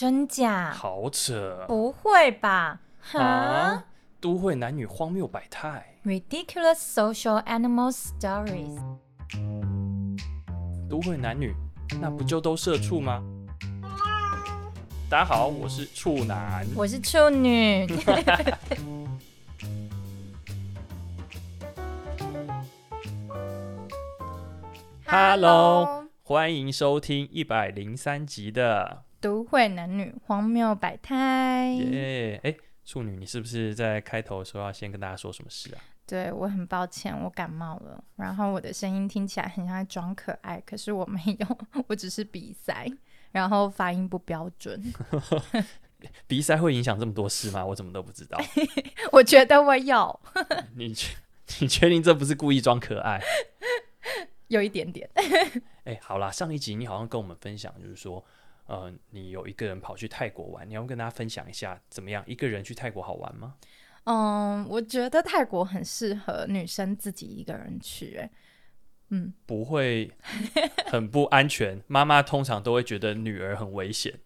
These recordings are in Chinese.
真假？好扯！不会吧？啊！都会男女荒谬百态，Ridiculous social animal stories。都会男女，那不就都社畜吗？大家好，我是处男，我是处女。Hello，欢迎收听一百零三集的《都会男女荒谬百态》。耶！哎，处女，你是不是在开头的时候要先跟大家说什么事啊？对，我很抱歉，我感冒了，然后我的声音听起来很像在装可爱，可是我没有，我只是鼻塞，然后发音不标准。鼻塞会影响这么多事吗？我怎么都不知道。我觉得我有。你确你确定这不是故意装可爱？有一点点。哎、欸，好啦，上一集你好像跟我们分享，就是说，呃，你有一个人跑去泰国玩，你要跟大家分享一下怎么样？一个人去泰国好玩吗？嗯，我觉得泰国很适合女生自己一个人去、嗯，不会很不安全。妈妈通常都会觉得女儿很危险。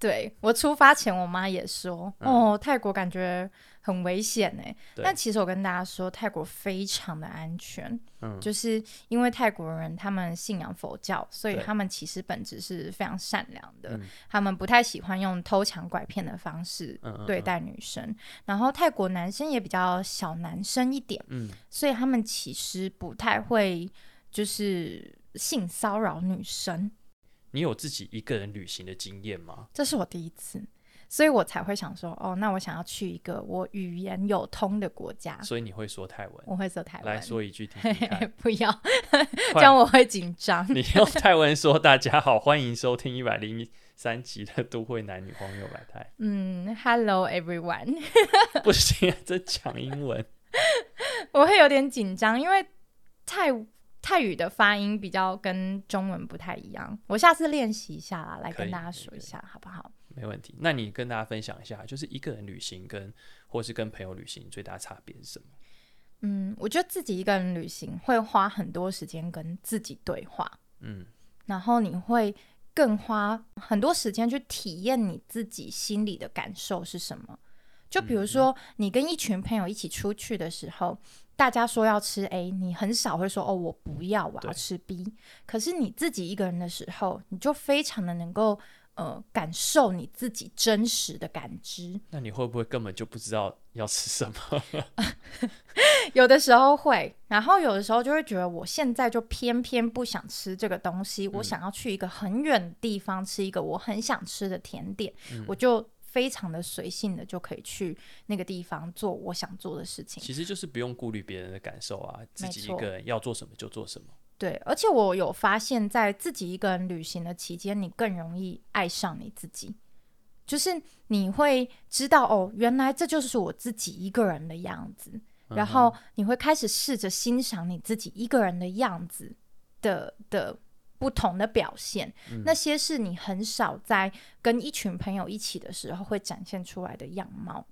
对，我出发前，我妈也说，嗯、哦，泰国感觉很危险哎。但其实我跟大家说，泰国非常的安全。嗯，就是因为泰国人他们信仰佛教，所以他们其实本质是非常善良的。他们不太喜欢用偷抢拐骗的方式对待女生。嗯嗯嗯。然后泰国男生也比较小男生一点。嗯，所以他们其实不太会就是性骚扰女生。你有自己一个人旅行的经验吗？这是我第一次，所以我才会想说，哦，那我想要去一个我语言有通的国家。所以你会说泰文？我会说泰文。来说一句听听看。不要，这样我会紧张。你用泰文说：“大家好，欢迎收听一百零三集的《都会男女荒谬百态》。”嗯，Hello everyone。不行，啊这讲英文，我会有点紧张，因为泰。泰语的发音比较跟中文不太一样，我下次练习一下啦，来跟大家说一下好不好？没问题。那你跟大家分享一下，就是一个人旅行跟或是跟朋友旅行最大差别是什么？嗯，我觉得自己一个人旅行会花很多时间跟自己对话，嗯，然后你会更花很多时间去体验你自己心里的感受是什么。就比如说，你跟一群朋友一起出去的时候。大家说要吃 A，你很少会说哦，我不要，我要吃 B。可是你自己一个人的时候，你就非常的能够呃感受你自己真实的感知。那你会不会根本就不知道要吃什么？有的时候会，然后有的时候就会觉得我现在就偏偏不想吃这个东西，嗯、我想要去一个很远的地方吃一个我很想吃的甜点，嗯、我就。非常的随性的就可以去那个地方做我想做的事情，其实就是不用顾虑别人的感受啊，自己一个人要做什么就做什么。对，而且我有发现，在自己一个人旅行的期间，你更容易爱上你自己，就是你会知道哦，原来这就是我自己一个人的样子，然后你会开始试着欣赏你自己一个人的样子的的。不同的表现，嗯、那些是你很少在跟一群朋友一起的时候会展现出来的样貌，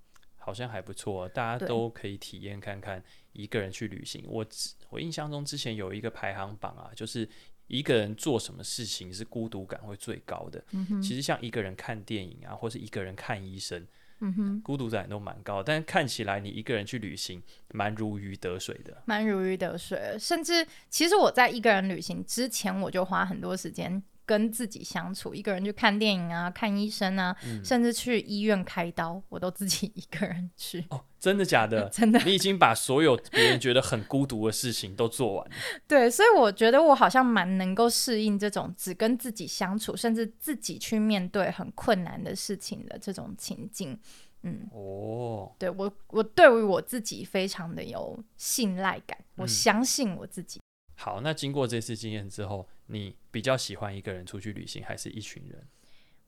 好像还不错，大家都可以体验看看一个人去旅行。我我印象中之前有一个排行榜啊，就是一个人做什么事情是孤独感会最高的。嗯、哼其实像一个人看电影啊，或是一个人看医生。嗯哼，孤独感都蛮高，但是看起来你一个人去旅行蛮如鱼得水的，蛮如鱼得水。甚至其实我在一个人旅行之前，我就花很多时间。跟自己相处，一个人去看电影啊，看医生啊，嗯、甚至去医院开刀，我都自己一个人去。哦，真的假的？真的。你已经把所有别人觉得很孤独的事情都做完了。对，所以我觉得我好像蛮能够适应这种只跟自己相处，甚至自己去面对很困难的事情的这种情境。嗯，哦，对，我，我对于我自己非常的有信赖感，我相信我自己。嗯好，那经过这次经验之后，你比较喜欢一个人出去旅行，还是一群人？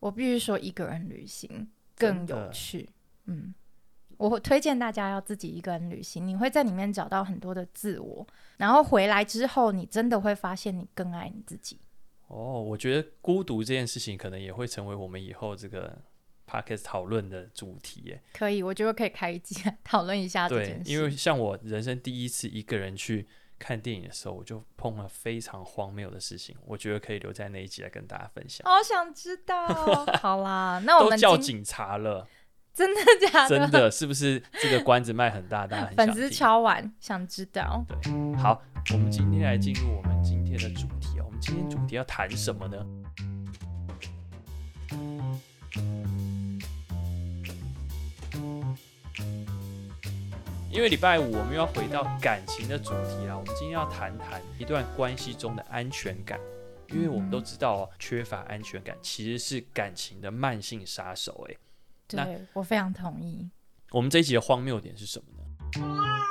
我必须说，一个人旅行更有趣。嗯，我会推荐大家要自己一个人旅行，你会在里面找到很多的自我，然后回来之后，你真的会发现你更爱你自己。哦，我觉得孤独这件事情可能也会成为我们以后这个 podcast 讨论的主题耶。可以，我觉得可以开一集 讨论一下这件事。对，因为像我人生第一次一个人去。看电影的时候，我就碰了非常荒谬的事情，我觉得可以留在那一集来跟大家分享。好想知道，好啦，那我们都叫警察了，真的假的？真的是不是这个关子卖很大？大家很粉丝敲碗，想知道。对，好，我们今天来进入我们今天的主题哦。我们今天主题要谈什么呢？因为礼拜五我们又要回到感情的主题啦，我们今天要谈谈一段关系中的安全感，因为我们都知道哦，缺乏安全感其实是感情的慢性杀手。哎，对，我非常同意。我们这一集的荒谬点是什么呢？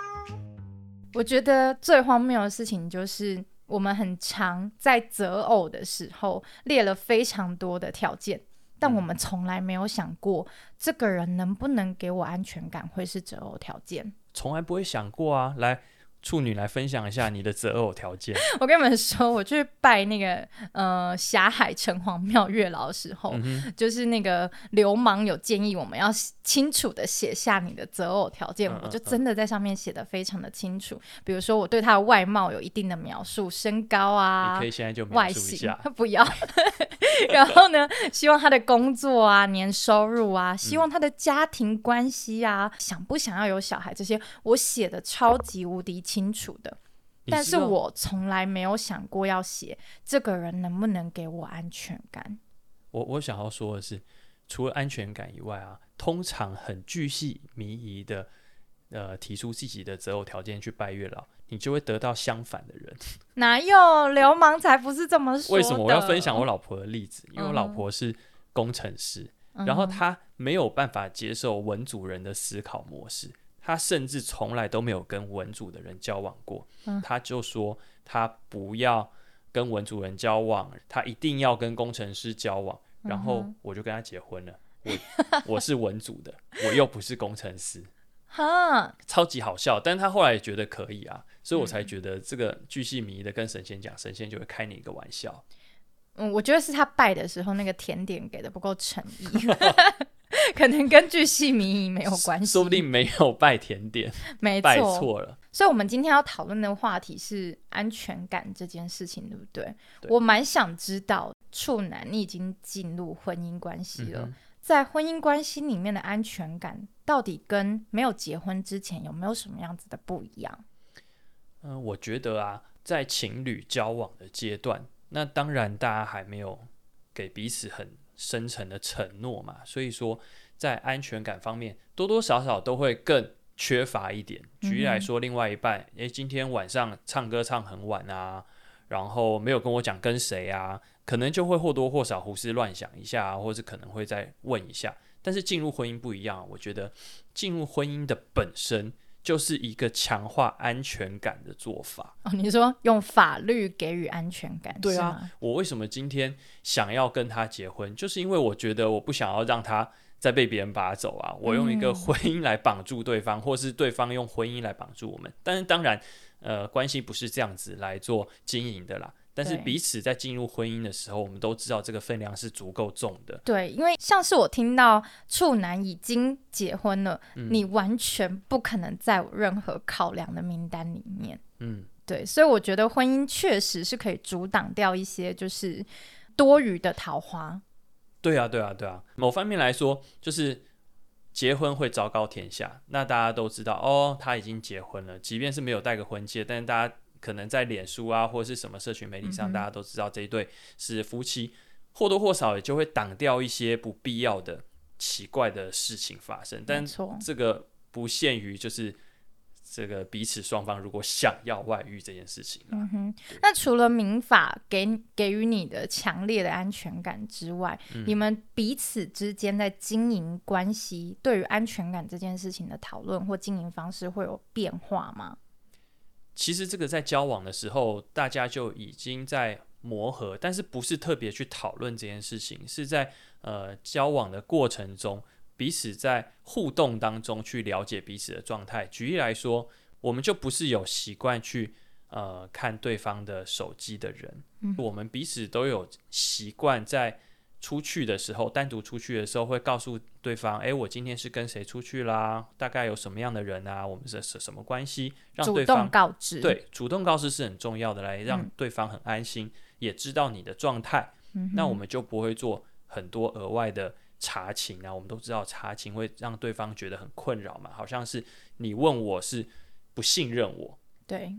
我觉得最荒谬的事情就是我们很常在择偶的时候列了非常多的条件。但我们从来没有想过，这个人能不能给我安全感，会是择偶条件。从来不会想过啊，来。处女来分享一下你的择偶条件。我跟你们说，我去拜那个呃霞海城隍庙月老的时候，嗯、就是那个流氓有建议我们要清楚的写下你的择偶条件，嗯嗯嗯，我就真的在上面写的非常的清楚。比如说我对他的外貌有一定的描述，身高啊，你可以现在就描述一下，外形 不要。然后呢，希望他的工作啊、年收入啊，希望他的家庭关系啊，嗯、想不想要有小孩这些，我写的超级无敌清楚的，但是我从来没有想过要写这个人能不能给我安全感。我我想要说的是，除了安全感以外啊，通常很巨细靡遗的，呃，提出自己的择偶条件去拜月老，你就会得到相反的人。哪有流氓才不是这么说？为什么我要分享我老婆的例子？因为我老婆是工程师，嗯、然后她没有办法接受文主人的思考模式。她甚至从来都没有跟文主的人交往过，嗯、他就说她不要跟文主人交往，她一定要跟工程师交往。嗯、然后我就跟她结婚了。我 我是文主的，我又不是工程师，哈，超级好笑。但他后来也觉得可以啊，所以我才觉得这个巨细靡遗的跟神仙讲，神仙就会开你一个玩笑。嗯，我觉得是他拜的时候那个甜点给的不够诚意。可能跟巨细靡遗没有关系，说不定没有拜甜点，没错，拜错了。所以，我们今天要讨论的话题是安全感这件事情，对不对？对，我蛮想知道，处男，你已经进入婚姻关系了，嗯，在婚姻关系里面的安全感，到底跟没有结婚之前有没有什么样子的不一样？嗯、呃，我觉得啊，在情侣交往的阶段，那当然大家还没有给彼此很。深层的承诺嘛，所以说在安全感方面多多少少都会更缺乏一点。举例来说，另外一半，诶、欸，今天晚上唱歌唱很晚啊，然后没有跟我讲跟谁啊，可能就会或多或少胡思乱想一下，或是可能会再问一下。但是进入婚姻不一样，我觉得进入婚姻的本身。就是一个强化安全感的做法哦。你说用法律给予安全感？对啊，我为什么今天想要跟他结婚？就是因为我觉得我不想要让他再被别人拔走啊。我用一个婚姻来绑住对方，嗯、或是对方用婚姻来绑住我们。但是当然，呃，关系不是这样子来做经营的啦。但是彼此在进入婚姻的时候，我们都知道这个分量是足够重的。对，因为像是我听到处男已经结婚了，嗯、你完全不可能在有任何考量的名单里面。嗯，对，所以我觉得婚姻确实是可以阻挡掉一些就是多余的桃花。对啊，对啊，对啊。某方面来说，就是结婚会昭告天下，那大家都知道哦，他已经结婚了，即便是没有带个婚戒，但是大家。可能在脸书啊，或者是什么社群媒体上，大家都知道这一对是夫妻，或多或少也就会挡掉一些不必要的奇怪的事情发生。但这个不限于就是这个彼此双方如果想要外遇这件事情。嗯哼，那除了民法给给予你的强烈的安全感之外，嗯、你们彼此之间在经营关系，对于安全感这件事情的讨论或经营方式会有变化吗？其实这个在交往的时候，大家就已经在磨合，但是不是特别去讨论这件事情，是在呃交往的过程中，彼此在互动当中去了解彼此的状态。举例来说，我们就不是有习惯去呃看对方的手机的人，嗯、我们彼此都有习惯在出去的时候，单独出去的时候，会告诉对方，哎，我今天是跟谁出去啦？大概有什么样的人啊？我们是是什么关系？让对方主动告知，对，主动告知是很重要的，来让对方很安心，嗯、也知道你的状态。嗯、那我们就不会做很多额外的查情啊。我们都知道查情会让对方觉得很困扰嘛，好像是你问我是不信任我。对，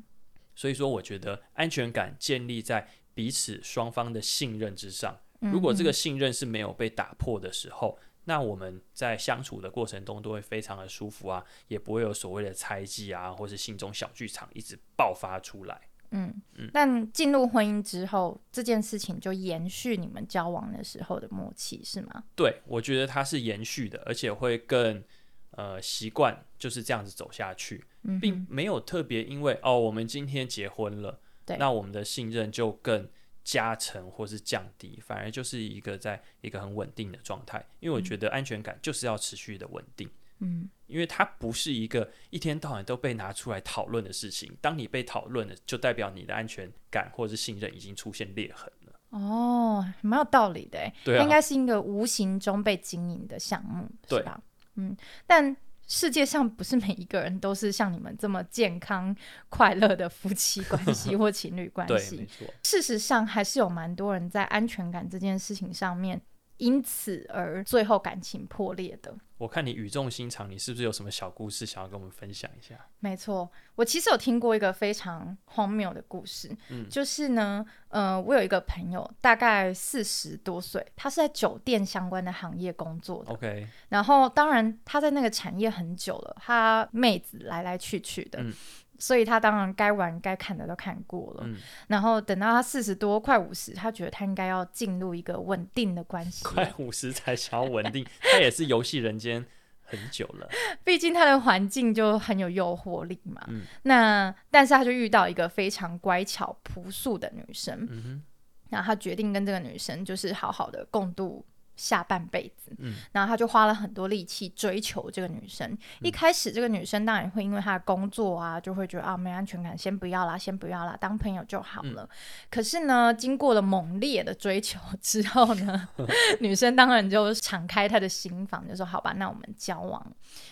所以说我觉得安全感建立在彼此双方的信任之上。如果这个信任是没有被打破的时候，嗯、那我们在相处的过程中都会非常的舒服啊，也不会有所谓的猜忌啊，或是心中小剧场一直爆发出来。嗯嗯。但进入婚姻之后，这件事情就延续你们交往的时候的默契，是吗？对，我觉得它是延续的，而且会更呃习惯就是这样子走下去，嗯、并没有特别因为哦，我们今天结婚了，对，那我们的信任就更。加成或是降低，反而就是一个在一个很稳定的状态。因为我觉得安全感就是要持续的稳定。嗯，因为它不是一个一天到晚都被拿出来讨论的事情。当你被讨论了，就代表你的安全感或是信任已经出现裂痕了。哦，蛮有道理的诶。对啊，它应该是一个无形中被经营的项目，对吧？嗯，但。世界上不是每一个人都是像你们这么健康快乐的夫妻关系或情侣关 系。事实上，还是有蛮多人在安全感这件事情上面。因此而最后感情破裂的。我看你语重心长，你是不是有什么小故事想要跟我们分享一下？没错，我其实有听过一个非常荒谬的故事，嗯，就是呢，呃，我有一个朋友，大概四十多岁，他是在酒店相关的行业工作的，OK。然后，当然他在那个产业很久了，他妹子来来去去的。嗯所以他当然该玩该看的都看过了，嗯、然后等到他四十多快五十，他觉得他应该要进入一个稳定的关系。快五十才想要稳定，他也是游戏人间很久了。毕竟他的环境就很有诱惑力嘛。嗯、那但是他就遇到一个非常乖巧朴素的女生，嗯、哼然后他决定跟这个女生就是好好的共度。下半辈子，嗯，然后他就花了很多力气追求这个女生。嗯、一开始，这个女生当然会因为她的工作啊，就会觉得啊没安全感，先不要啦，先不要啦，当朋友就好了。嗯、可是呢，经过了猛烈的追求之后呢，女生当然就敞开她的心房，就说好吧，那我们交往。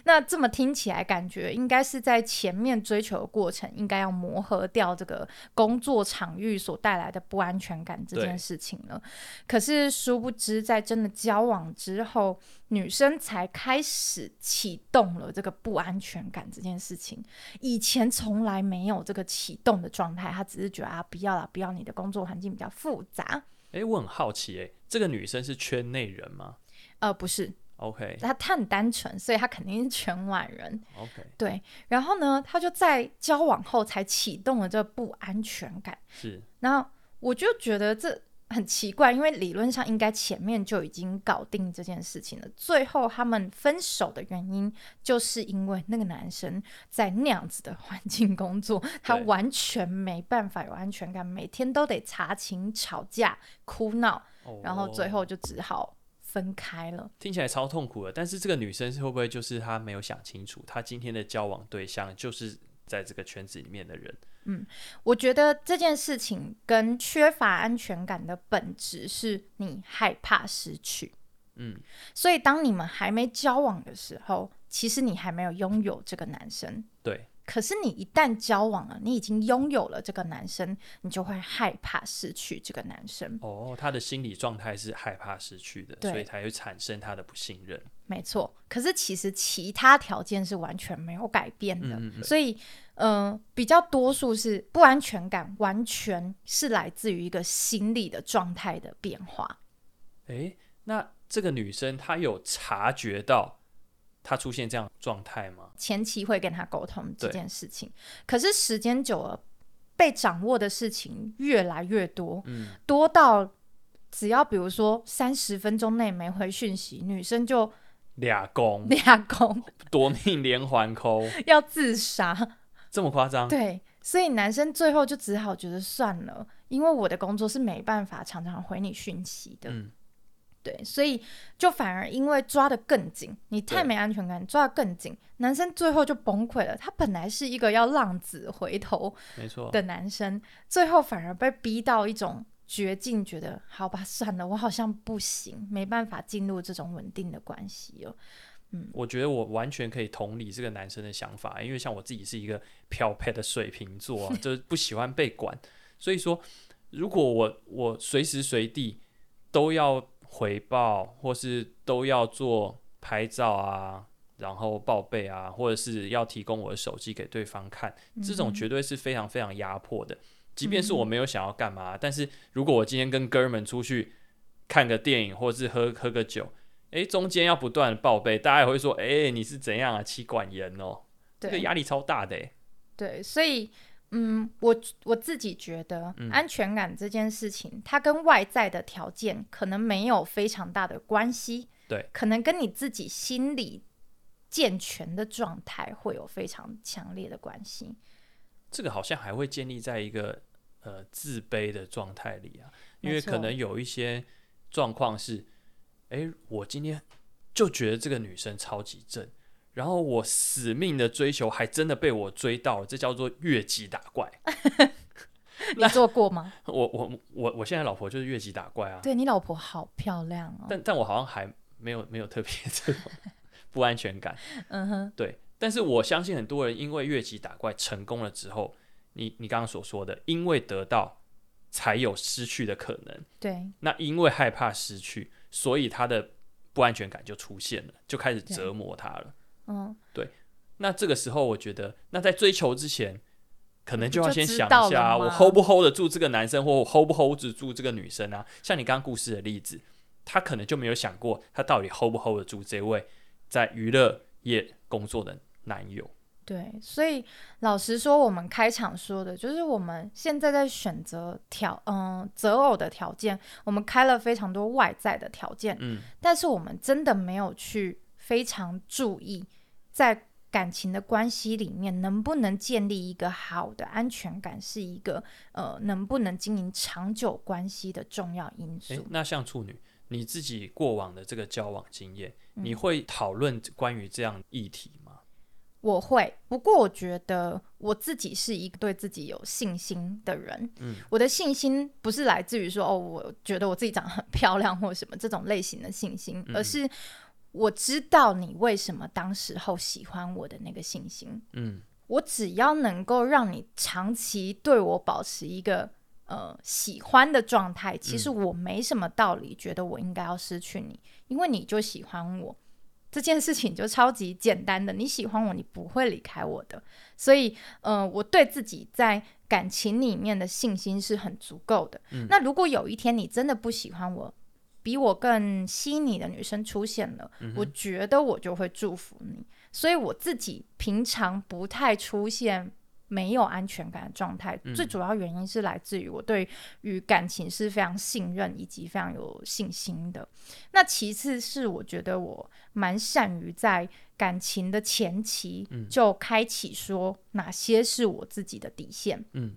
那这么听起来，感觉应该是在前面追求的过程，应该要磨合掉这个工作场域所带来的不安全感这件事情了。可是殊不知，在真的。交往之后，女生才开始启动了这个不安全感这件事情。以前从来没有这个启动的状态，她只是觉得啊，不要了，不要，你的工作环境比较复杂。哎、欸，我很好奇、欸，哎，这个女生是圈内人吗？呃，不是。OK，她她很单纯，所以她肯定是圈外人。OK，对。然后呢，她就在交往后才启动了这个不安全感。是。然后我就觉得这。很奇怪，因为理论上应该前面就已经搞定这件事情了。最后他们分手的原因，就是因为那个男生在那样子的环境工作，他完全没办法有安全感，每天都得查寝、吵架、哭闹，然后最后就只好分开了。听起来超痛苦的。但是这个女生是会不会就是她没有想清楚，她今天的交往对象就是在这个圈子里面的人？嗯，我觉得这件事情跟缺乏安全感的本质是你害怕失去。嗯，所以当你们还没交往的时候，其实你还没有拥有这个男生。对。可是你一旦交往了，你已经拥有了这个男生，你就会害怕失去这个男生。哦，他的心理状态是害怕失去的，所以才会产生他的不信任。没错。可是其实其他条件是完全没有改变的，嗯、所以，嗯、呃，比较多数是不安全感，完全是来自于一个心理的状态的变化。诶，那这个女生她有察觉到？他出现这样状态吗？前期会跟他沟通这件事情，可是时间久了，被掌握的事情越来越多，嗯，多到只要比如说三十分钟内没回讯息，女生就俩攻俩攻夺命连环扣，要自杀，这么夸张？对，所以男生最后就只好觉得算了，因为我的工作是没办法常常回你讯息的，嗯。对，所以就反而因为抓得更紧，你太没安全感，抓得更紧，男生最后就崩溃了。他本来是一个要浪子回头没错的男生，最后反而被逼到一种绝境，觉得好吧，算了，我好像不行，没办法进入这种稳定的关系哦。嗯，我觉得我完全可以同理这个男生的想法，因为像我自己是一个漂配的水瓶座，就是不喜欢被管，所以说，如果我我随时随地都要回报，或是都要做拍照啊，然后报备啊，或者是要提供我的手机给对方看，这种绝对是非常非常压迫的。即便是我没有想要干嘛，但是如果我今天跟哥们出去看个电影，或者是喝喝个酒。诶，中间要不断的报备，大家也会说，诶，你是怎样啊？妻管严哦，对这个压力超大的。对，所以，嗯，我我自己觉得，安全感这件事情，嗯、它跟外在的条件可能没有非常大的关系。对，可能跟你自己心理健全的状态会有非常强烈的关系。这个好像还会建立在一个呃自卑的状态里啊，因为可能有一些状况是。哎，我今天就觉得这个女生超级正，然后我死命的追求，还真的被我追到了，这叫做越级打怪。你做过吗？我我我我现在老婆就是越级打怪啊。对，你老婆好漂亮哦。但但我好像还没有没有特别这种不安全感。嗯哼。对，但是我相信很多人因为越级打怪成功了之后，你你刚刚所说的，因为得到才有失去的可能。对。那因为害怕失去。所以他的不安全感就出现了，就开始折磨他了。嗯，对。那这个时候，我觉得，那在追求之前，可能就要先想一下，我 hold 不 hold 得住这个男生，或我 hold 不 hold 得住这个女生啊？像你刚刚故事的例子，他可能就没有想过，他到底 hold 不 hold 得住这位在娱乐业工作的男友。对，所以老实说，我们开场说的就是我们现在在选择条，嗯，择偶的条件，我们开了非常多外在的条件，嗯，但是我们真的没有去非常注意，在感情的关系里面能不能建立一个好的安全感，是一个呃能不能经营长久关系的重要因素。那像处女，你自己过往的这个交往经验，你会讨论关于这样议题吗？我会，不过我觉得我自己是一个对自己有信心的人。嗯，我的信心不是来自于说哦，我觉得我自己长得很漂亮或什么这种类型的信心，嗯，而是我知道你为什么当时候喜欢我的那个信心。嗯，我只要能够让你长期对我保持一个呃喜欢的状态，其实我没什么道理觉得我应该要失去你，因为你就喜欢我。这件事情就超级简单的，你喜欢我，你不会离开我的。所以，呃，我对自己在感情里面的信心是很足够的。嗯。那如果有一天你真的不喜欢我，比我更吸你的女生出现了，嗯。我觉得我就会祝福你。所以我自己平常不太出现。没有安全感的状态，嗯、最主要原因是来自于我对于感情是非常信任以及非常有信心的。那其次是我觉得我蛮善于在感情的前期就开启说哪些是我自己的底线。嗯。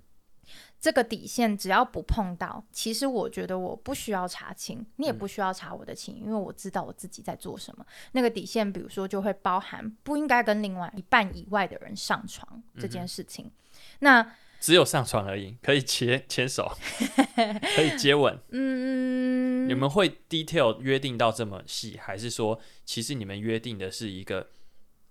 这个底线只要不碰到，其实我觉得我不需要查清，你也不需要查我的情，嗯、因为我知道我自己在做什么。那个底线，比如说就会包含不应该跟另外一半以外的人上床这件事情。嗯、那只有上床而已，可以牵牵手，可以接吻。嗯，你们会 detail 约定到这么细，还是说其实你们约定的是一个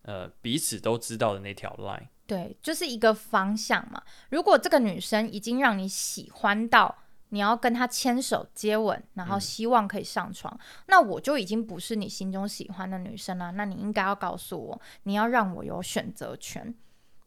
呃彼此都知道的那条 line？对，就是一个方向嘛。如果这个女生已经让你喜欢到你要跟她牵手接吻，然后希望可以上床，嗯、那我就已经不是你心中喜欢的女生了。那你应该要告诉我，你要让我有选择权。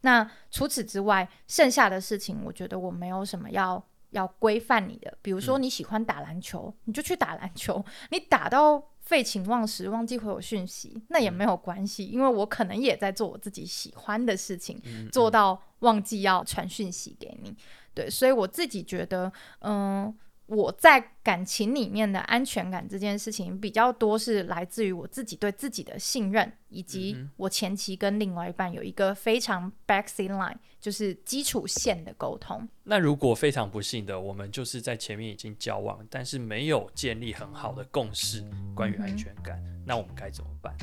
那除此之外，剩下的事情，我觉得我没有什么要要规范你的。比如说你喜欢打篮球，嗯、你就去打篮球，你打到。废寝忘食，忘记回我讯息，那也没有关系，因为我可能也在做我自己喜欢的事情，做到忘记要传讯息给你。对，所以我自己觉得，嗯。我在感情里面的安全感这件事情比较多是来自于我自己对自己的信任，以及我前期跟另外一半有一个非常 backseat line，就是基础线的沟通。那如果非常不幸的，我们就是在前面已经交往，但是没有建立很好的共识关于安全感，嗯、那我们该怎么办？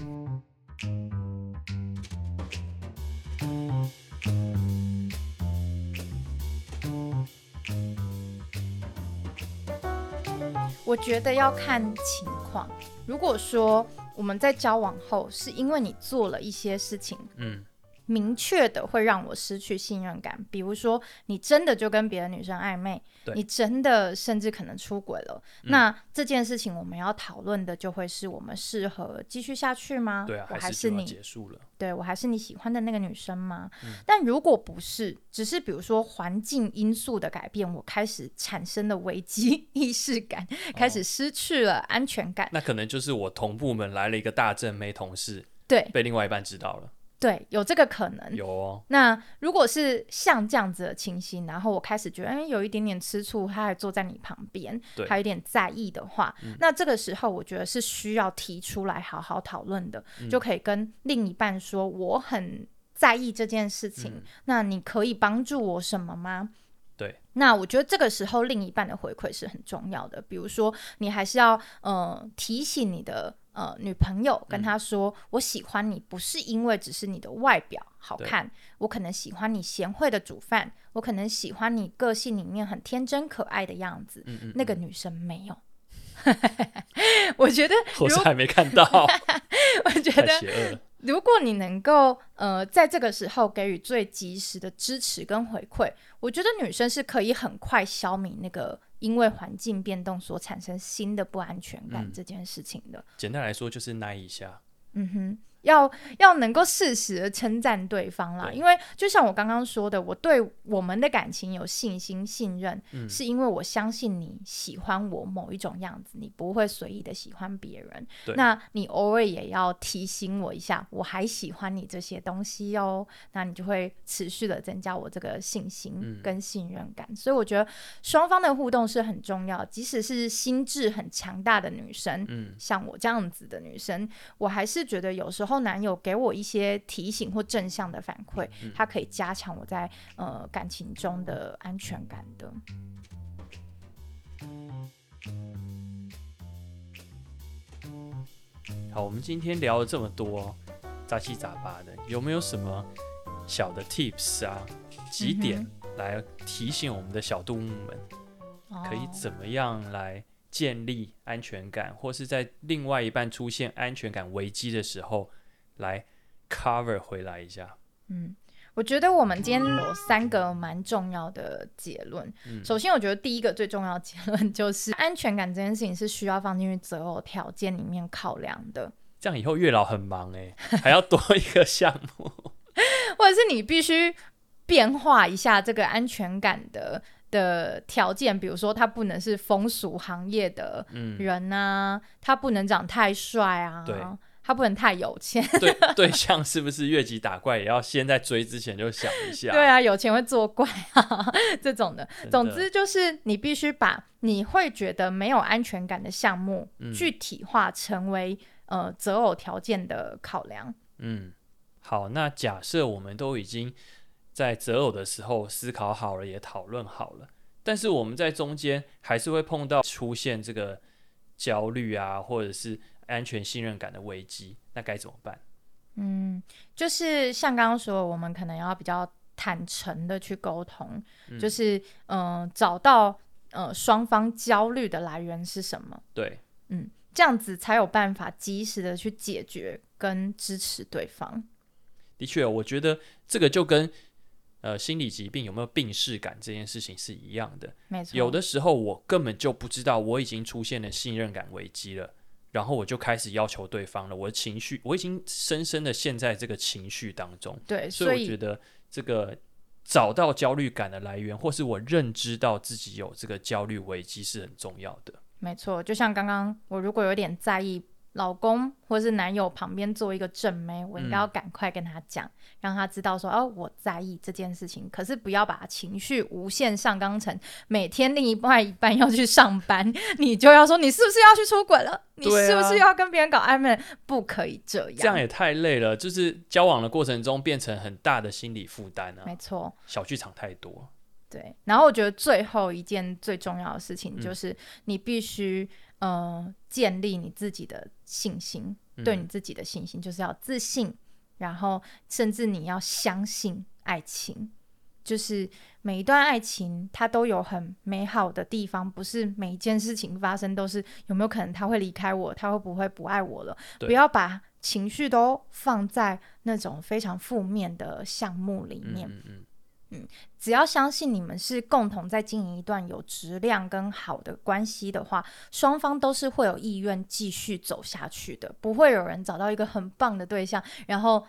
我觉得要看情况。如果说我们在交往后，是因为你做了一些事情，嗯。明确的会让我失去信任感，比如说你真的就跟别的女生暧昧，对。你真的甚至可能出轨了，嗯、那这件事情我们要讨论的就会是我们适合继续下去吗？对啊，我还是你结束了，对我还是你喜欢的那个女生吗？嗯、但如果不是，只是比如说环境因素的改变，我开始产生了危机意识感，哦、开始失去了安全感，那可能就是我同部门来了一个大正妹同事，对，被另外一半知道了。对，有这个可能。有哦。那如果是像这样子的情形，然后我开始觉得，哎，有一点点吃醋，他还坐在你旁边，对还有点在意的话，嗯、那这个时候我觉得是需要提出来好好讨论的，嗯、就可以跟另一半说，我很在意这件事情，嗯、那你可以帮助我什么吗？对。那我觉得这个时候另一半的回馈是很重要的，比如说你还是要呃提醒你的。呃，女朋友跟他说：“嗯、我喜欢你，不是因为只是你的外表好看，我可能喜欢你贤惠的煮饭，我可能喜欢你个性里面很天真可爱的样子。嗯嗯嗯”那个女生没有，我觉得我是还没看到。我觉得，如果你能够呃在这个时候给予最及时的支持跟回馈，我觉得女生是可以很快消弭那个。因为环境变动所产生新的不安全感这件事情的，简单来说就是耐一下。嗯哼。要要能够适时的称赞对方啦，因为就像我刚刚说的，我对我们的感情有信心、信任，嗯、是因为我相信你喜欢我某一种样子，你不会随意的喜欢别人。那你偶尔也要提醒我一下，我还喜欢你这些东西哦，那你就会持续的增加我这个信心跟信任感。嗯、所以我觉得双方的互动是很重要，即使是心智很强大的女生，嗯、像我这样子的女生，我还是觉得有时候。后男友给我一些提醒或正向的反馈，他可以加强我在呃感情中的安全感的。好，我们今天聊了这么多杂七杂八的，有没有什么小的 tips 啊？几点来提醒我们的小动物们，可以怎么样来建立安全感，或是在另外一半出现安全感危机的时候，来 cover 回来一下。嗯，我觉得我们今天有三个蛮重要的结论。嗯，首先，我觉得第一个最重要的结论就是安全感这件事情是需要放进去择偶条件里面考量的。这样以后月老很忙哎，还要多一个项目，或者是你必须变化一下这个安全感的的条件，比如说他不能是风俗行业的人啊，嗯，他不能长太帅啊，对。他不能太有钱，对 对象是不是越级打怪也要先在追之前就想一下？对啊，有钱会作怪啊，这种的。的总之就是你必须把你会觉得没有安全感的项目具体化，成为、嗯、呃择偶条件的考量。嗯，好，那假设我们都已经在择偶的时候思考好了，也讨论好了，但是我们在中间还是会碰到出现这个焦虑啊，或者是。安全信任感的危机，那该怎么办？嗯，就是像刚刚说，我们可能要比较坦诚的去沟通，嗯、就是嗯、呃，找到呃双方焦虑的来源是什么？对，嗯，这样子才有办法及时的去解决跟支持对方。的确，我觉得这个就跟呃心理疾病有没有病视感这件事情是一样的。没错，有的时候我根本就不知道我已经出现了信任感危机了。然后我就开始要求对方了，我的情绪我已经深深的陷在这个情绪当中。对，所以我觉得这个找到焦虑感的来源，或是我认知到自己有这个焦虑危机是很重要的。没错，就像刚刚我如果有点在意。老公或是男友旁边做一个正妹，我应该要赶快跟他讲，嗯、让他知道说哦，我在意这件事情。可是不要把情绪无限上纲成每天另一半一半要去上班，你就要说你是不是要去出轨了？你是不是要跟别人搞暧昧？不可以这样，这样也太累了。就是交往的过程中变成很大的心理负担啊。没错，小剧场太多。对，然后我觉得最后一件最重要的事情就是你必须。呃，建立你自己的信心，嗯、对你自己的信心就是要自信，然后甚至你要相信爱情。就是每一段爱情，它都有很美好的地方，不是每一件事情发生都是有没有可能他会离开我，他会不会不爱我了？不要把情绪都放在那种非常负面的项目里面。嗯，嗯，嗯，只要相信你们是共同在经营一段有质量跟好的关系的话，双方都是会有意愿继续走下去的，不会有人找到一个很棒的对象，然后。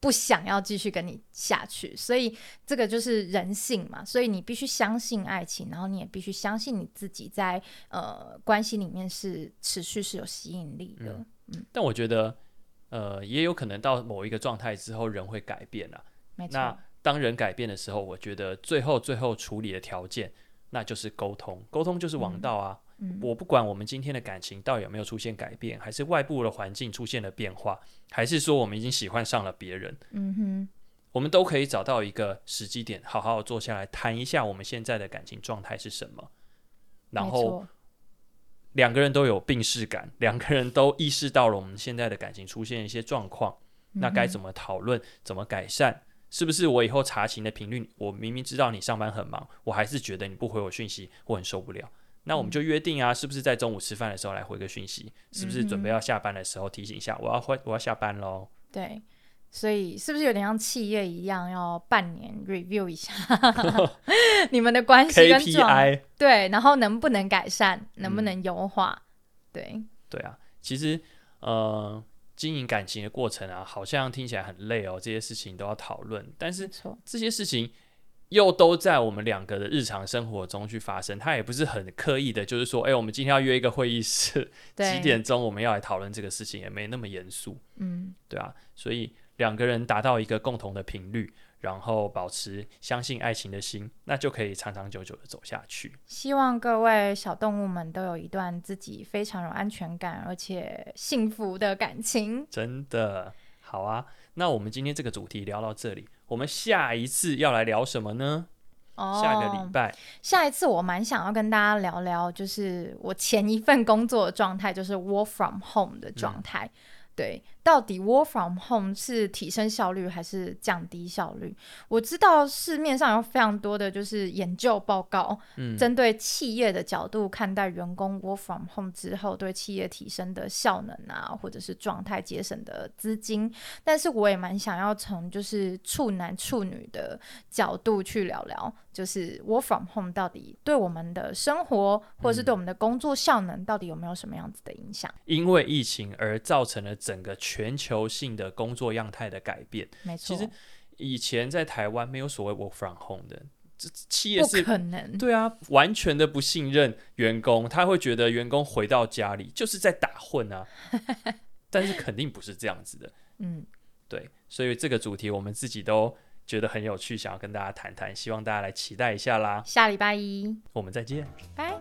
不想要继续跟你下去，所以这个就是人性嘛。所以你必须相信爱情，然后你也必须相信你自己在呃关系里面是持续是有吸引力的。嗯，嗯，但我觉得呃也有可能到某一个状态之后人会改变啊。没错。那当人改变的时候，我觉得最后最后处理的条件那就是沟通，沟通就是王道啊。我不管我们今天的感情到底有没有出现改变，还是外部的环境出现了变化，还是说我们已经喜欢上了别人，嗯哼，我们都可以找到一个时机点，好好坐下来谈一下我们现在的感情状态是什么。然后两个人都有病逝感，两个人都意识到了我们现在的感情出现一些状况，那该怎么讨论，怎么改善？是不是我以后查勤的频率，我明明知道你上班很忙，我还是觉得你不回我讯息，我很受不了。那我们就约定啊，是不是在中午吃饭的时候来回个讯息？是不是准备要下班的时候提醒一下，我要回我要下班喽？对，所以是不是有点像企业一样，要半年 review 一下 你们的关系跟 KPI？对，然后能不能改善，能不能优化？嗯、对，对啊，其实呃，经营感情的过程啊，好像听起来很累哦，这些事情都要讨论，但是这些事情。又都在我们两个的日常生活中去发生，他也不是很刻意的，就是说，哎、欸，我们今天要约一个会议室，对。几点钟我们要来讨论这个事情，也没那么严肃，嗯，对啊，所以两个人达到一个共同的频率，然后保持相信爱情的心，那就可以长长久久的走下去。希望各位小动物们都有一段自己非常有安全感而且幸福的感情。真的好啊，那我们今天这个主题聊到这里。我们下一次要来聊什么呢？哦，下个礼拜，下一次我蛮想要跟大家聊聊，就是我前一份工作的状态，就是 work from home 的状态，嗯、对。到底 work from home 是提升效率还是降低效率？我知道市面上有非常多的就是研究报告，嗯，针对企业的角度看待员工 work from home 之后对企业提升的效能啊，或者是状态节省的资金。但是我也蛮想要从就是处男处女的角度去聊聊，就是 work from home 到底对我们的生活或者是对我们的工作效能到底有没有什么样子的影响？因为疫情而造成了整个全全球性的工作样态的改变，没错。其实以前在台湾没有所谓 work from home 的，这企业是不可能。对啊，完全的不信任员工，他会觉得员工回到家里就是在打混啊。但是肯定不是这样子的，嗯，对。所以这个主题我们自己都觉得很有趣想要跟大家谈谈希望大家来期待一下啦。下礼拜一。我们再见。拜。